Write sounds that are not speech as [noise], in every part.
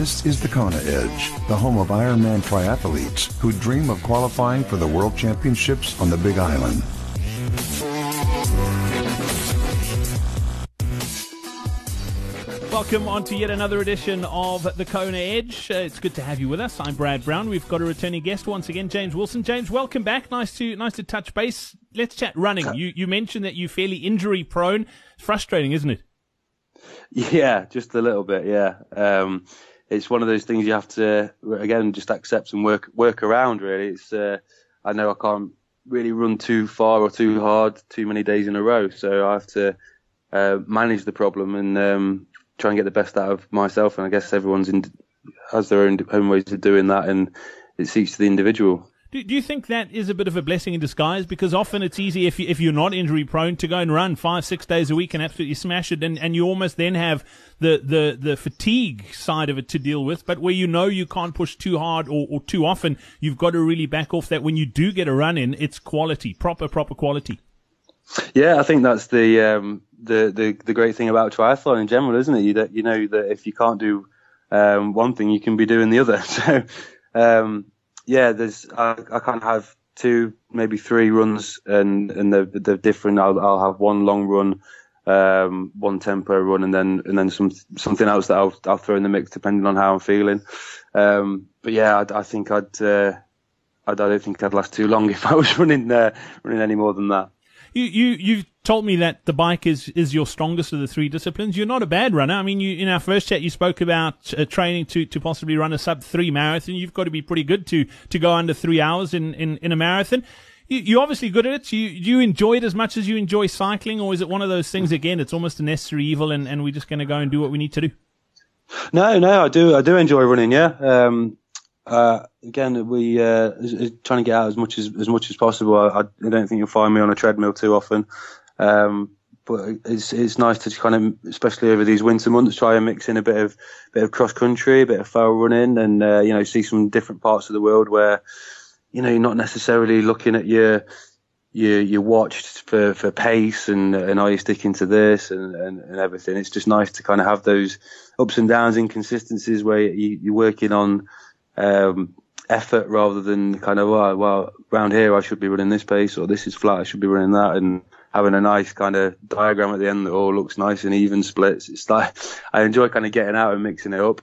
This is the Kona Edge, the home of Ironman triathletes who dream of qualifying for the World Championships on the Big Island. Welcome on to yet another edition of the Kona Edge. Uh, it's good to have you with us. I'm Brad Brown. We've got a returning guest once again, James Wilson. James, welcome back. Nice to nice to touch base. Let's chat running. You you mentioned that you're fairly injury prone. Frustrating, isn't it? Yeah, just a little bit. Yeah, um, it's one of those things you have to again just accept and work work around. Really, it's uh, I know I can't really run too far or too hard too many days in a row, so I have to uh, manage the problem and um, try and get the best out of myself. And I guess everyone's in, has their own own ways of doing that, and it suits the individual. Do, do you think that is a bit of a blessing in disguise? Because often it's easy if, you, if you're not injury prone to go and run five, six days a week and absolutely smash it, and, and you almost then have the, the, the fatigue side of it to deal with. But where you know you can't push too hard or, or too often, you've got to really back off that when you do get a run in, it's quality, proper, proper quality. Yeah, I think that's the um, the, the the great thing about triathlon in general, isn't it? You you know that if you can't do um, one thing, you can be doing the other. [laughs] So um, yeah, there's I, I can't have two, maybe three runs, and and they're, they're different. I'll I'll have one long run, um, one tempo run, and then and then some something else that I'll I'll throw in the mix depending on how I'm feeling. Um, but yeah, I, I think I'd. Uh, I don't think I'd last too long [laughs] if I was running uh, running any more than that. You you you've told me that the bike is is your strongest of the three disciplines. You're not a bad runner. I mean, you in our first chat you spoke about uh, training to to possibly run a sub three marathon. You've got to be pretty good to to go under three hours in in, in a marathon. You, are obviously good at it. You, you enjoy it as much as you enjoy cycling, or is it one of those things again? It's almost a necessary evil, and, and we're just going to go and do what we need to do. No, no, I do. I do enjoy running. Yeah. Um, uh, again, we uh, trying to get out as much as as much as possible. I, I, don't think you'll find me on a treadmill too often, um, but it's it's nice to kind of, especially over these winter months, try and mix in a bit of bit of cross country, a bit of fell running, and uh, you know see some different parts of the world where you know you're not necessarily looking at your you you watched for, for pace and and are you sticking to this and, and, and everything. It's just nice to kind of have those ups and downs, inconsistencies where you, you're working on um, effort rather than kind of well, well, around here I should be running this pace or this is flat I should be running that and having a nice kind of diagram at the end that all looks nice and even splits. It's like [laughs] I enjoy kind of getting out and mixing it up.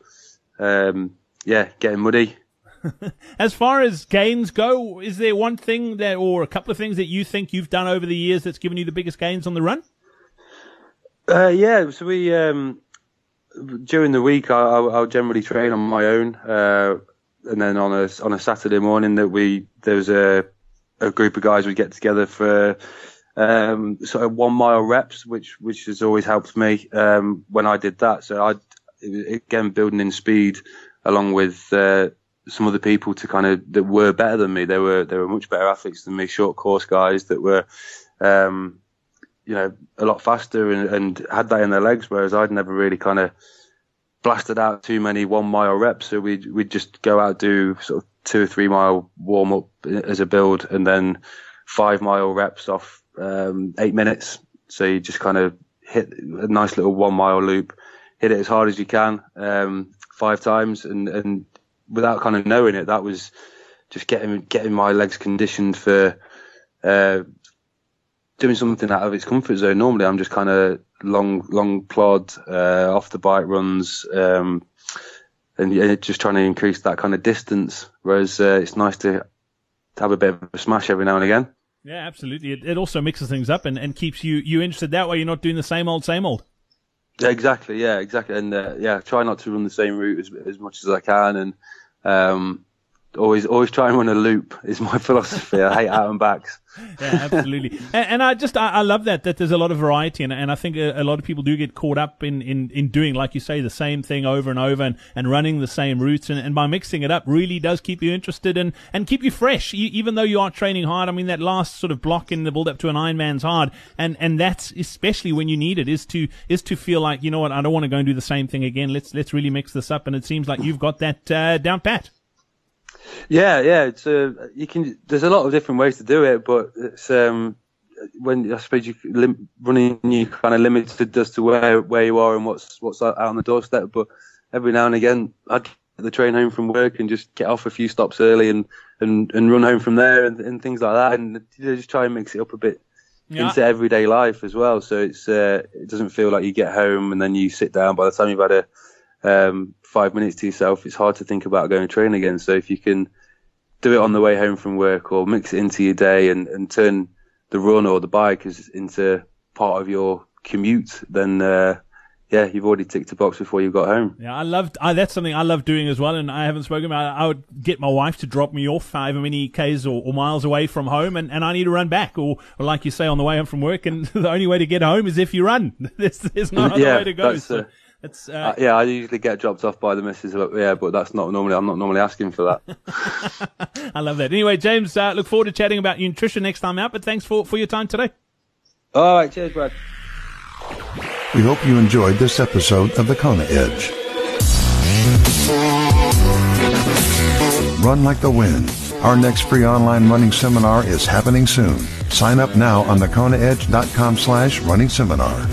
Um, yeah, getting muddy. [laughs] as far as gains go, is there one thing that, or a couple of things that you think you've done over the years that's given you the biggest gains on the run? Uh, yeah, so we um, during the week I, will generally train on my own. Uh, and then on a on a Saturday morning that we there was a a group of guys we get together for um, sort of one mile reps, which which has always helped me um, when I did that. So I again building in speed along with uh, some of the people to kind of that were better than me. They were they were much better athletes than me, short course guys that were. Um, you know, a lot faster and, and had that in their legs, whereas I'd never really kind of blasted out too many one mile reps. So we'd, we'd just go out, do sort of two or three mile warm up as a build and then five mile reps off, um, eight minutes. So you just kind of hit a nice little one mile loop, hit it as hard as you can, um, five times and, and without kind of knowing it, that was just getting, getting my legs conditioned for, uh, doing something out of its comfort zone. Normally I'm just kind of long long plod uh, off the bike runs, um, and just trying to increase that kind of distance. Whereas uh, it's nice to, to have a bit of a smash every now and again. Yeah, absolutely. It, it also mixes things up and, and keeps you you interested. That way, you're not doing the same old, same old. Yeah, exactly. Yeah, exactly. And uh, yeah, try not to run the same route as as much as I can, and um, always always try and run a loop is my [laughs] philosophy. I hate out and backs. [laughs] yeah, absolutely. And, and, I just I, I, love that that there's a lot of variety, and, and I think a, a, lot of people do get caught up in, in, in doing like you say the same thing over and over, and, and running the same routes, and, and by mixing it up really does keep you interested and and keep you fresh, you, even though you are training hard. I mean that last sort of block in the build up to an Ironman's hard, and and that's especially when you need it is to is to feel like you know what I don't want to go and do the same thing again. Let's let's really mix this up, and it seems like you've got that uh, down pat. Yeah, yeah. It's uh, you can. There's a lot of different ways to do it, but it's um, when I suppose you lim- running you kind of limited as to where where you are and what's what's out on the doorstep. But every now and again, I'd get the train home from work and just get off a few stops early and and, and run home from there and, and things like that, and you know, just try and mix it up a bit Yeah. into everyday life as well. So it's uh, it doesn't feel like you get home and then you sit down. By the time you've had a um, five minutes to yourself, it's hard to think about going to train again. So if you can do it on the way home from work or mix it into your day and, and turn the run or the bike into part of your commute, then uh, yeah, you've already ticked a box before you got home. Yeah, I loved. I, that's something I love doing as well, and I haven't spoken about. it. I would get my wife to drop me off however many k's or, or miles away from home, and, and I need to run back, or, or like you say, on the way home from work. And [laughs] the only way to get home is if you run. [laughs] there's, there's no [laughs] other Yeah, way to go. So uh, it's uh, Uh, yeah, I usually get dropped off by the missus, but yeah, but that's not normally. I'm not normally asking for that. [laughs] I love that. Anyway, James, uh, look forward to chatting about nutrition next time out. But thanks for for your time today. All right, cheers, Brad. We hope you enjoyed this episode of the Kona Edge. Run like the wind. Our next free online running seminar is happening soon. Sign up now on thekonaedge.com slash running seminar.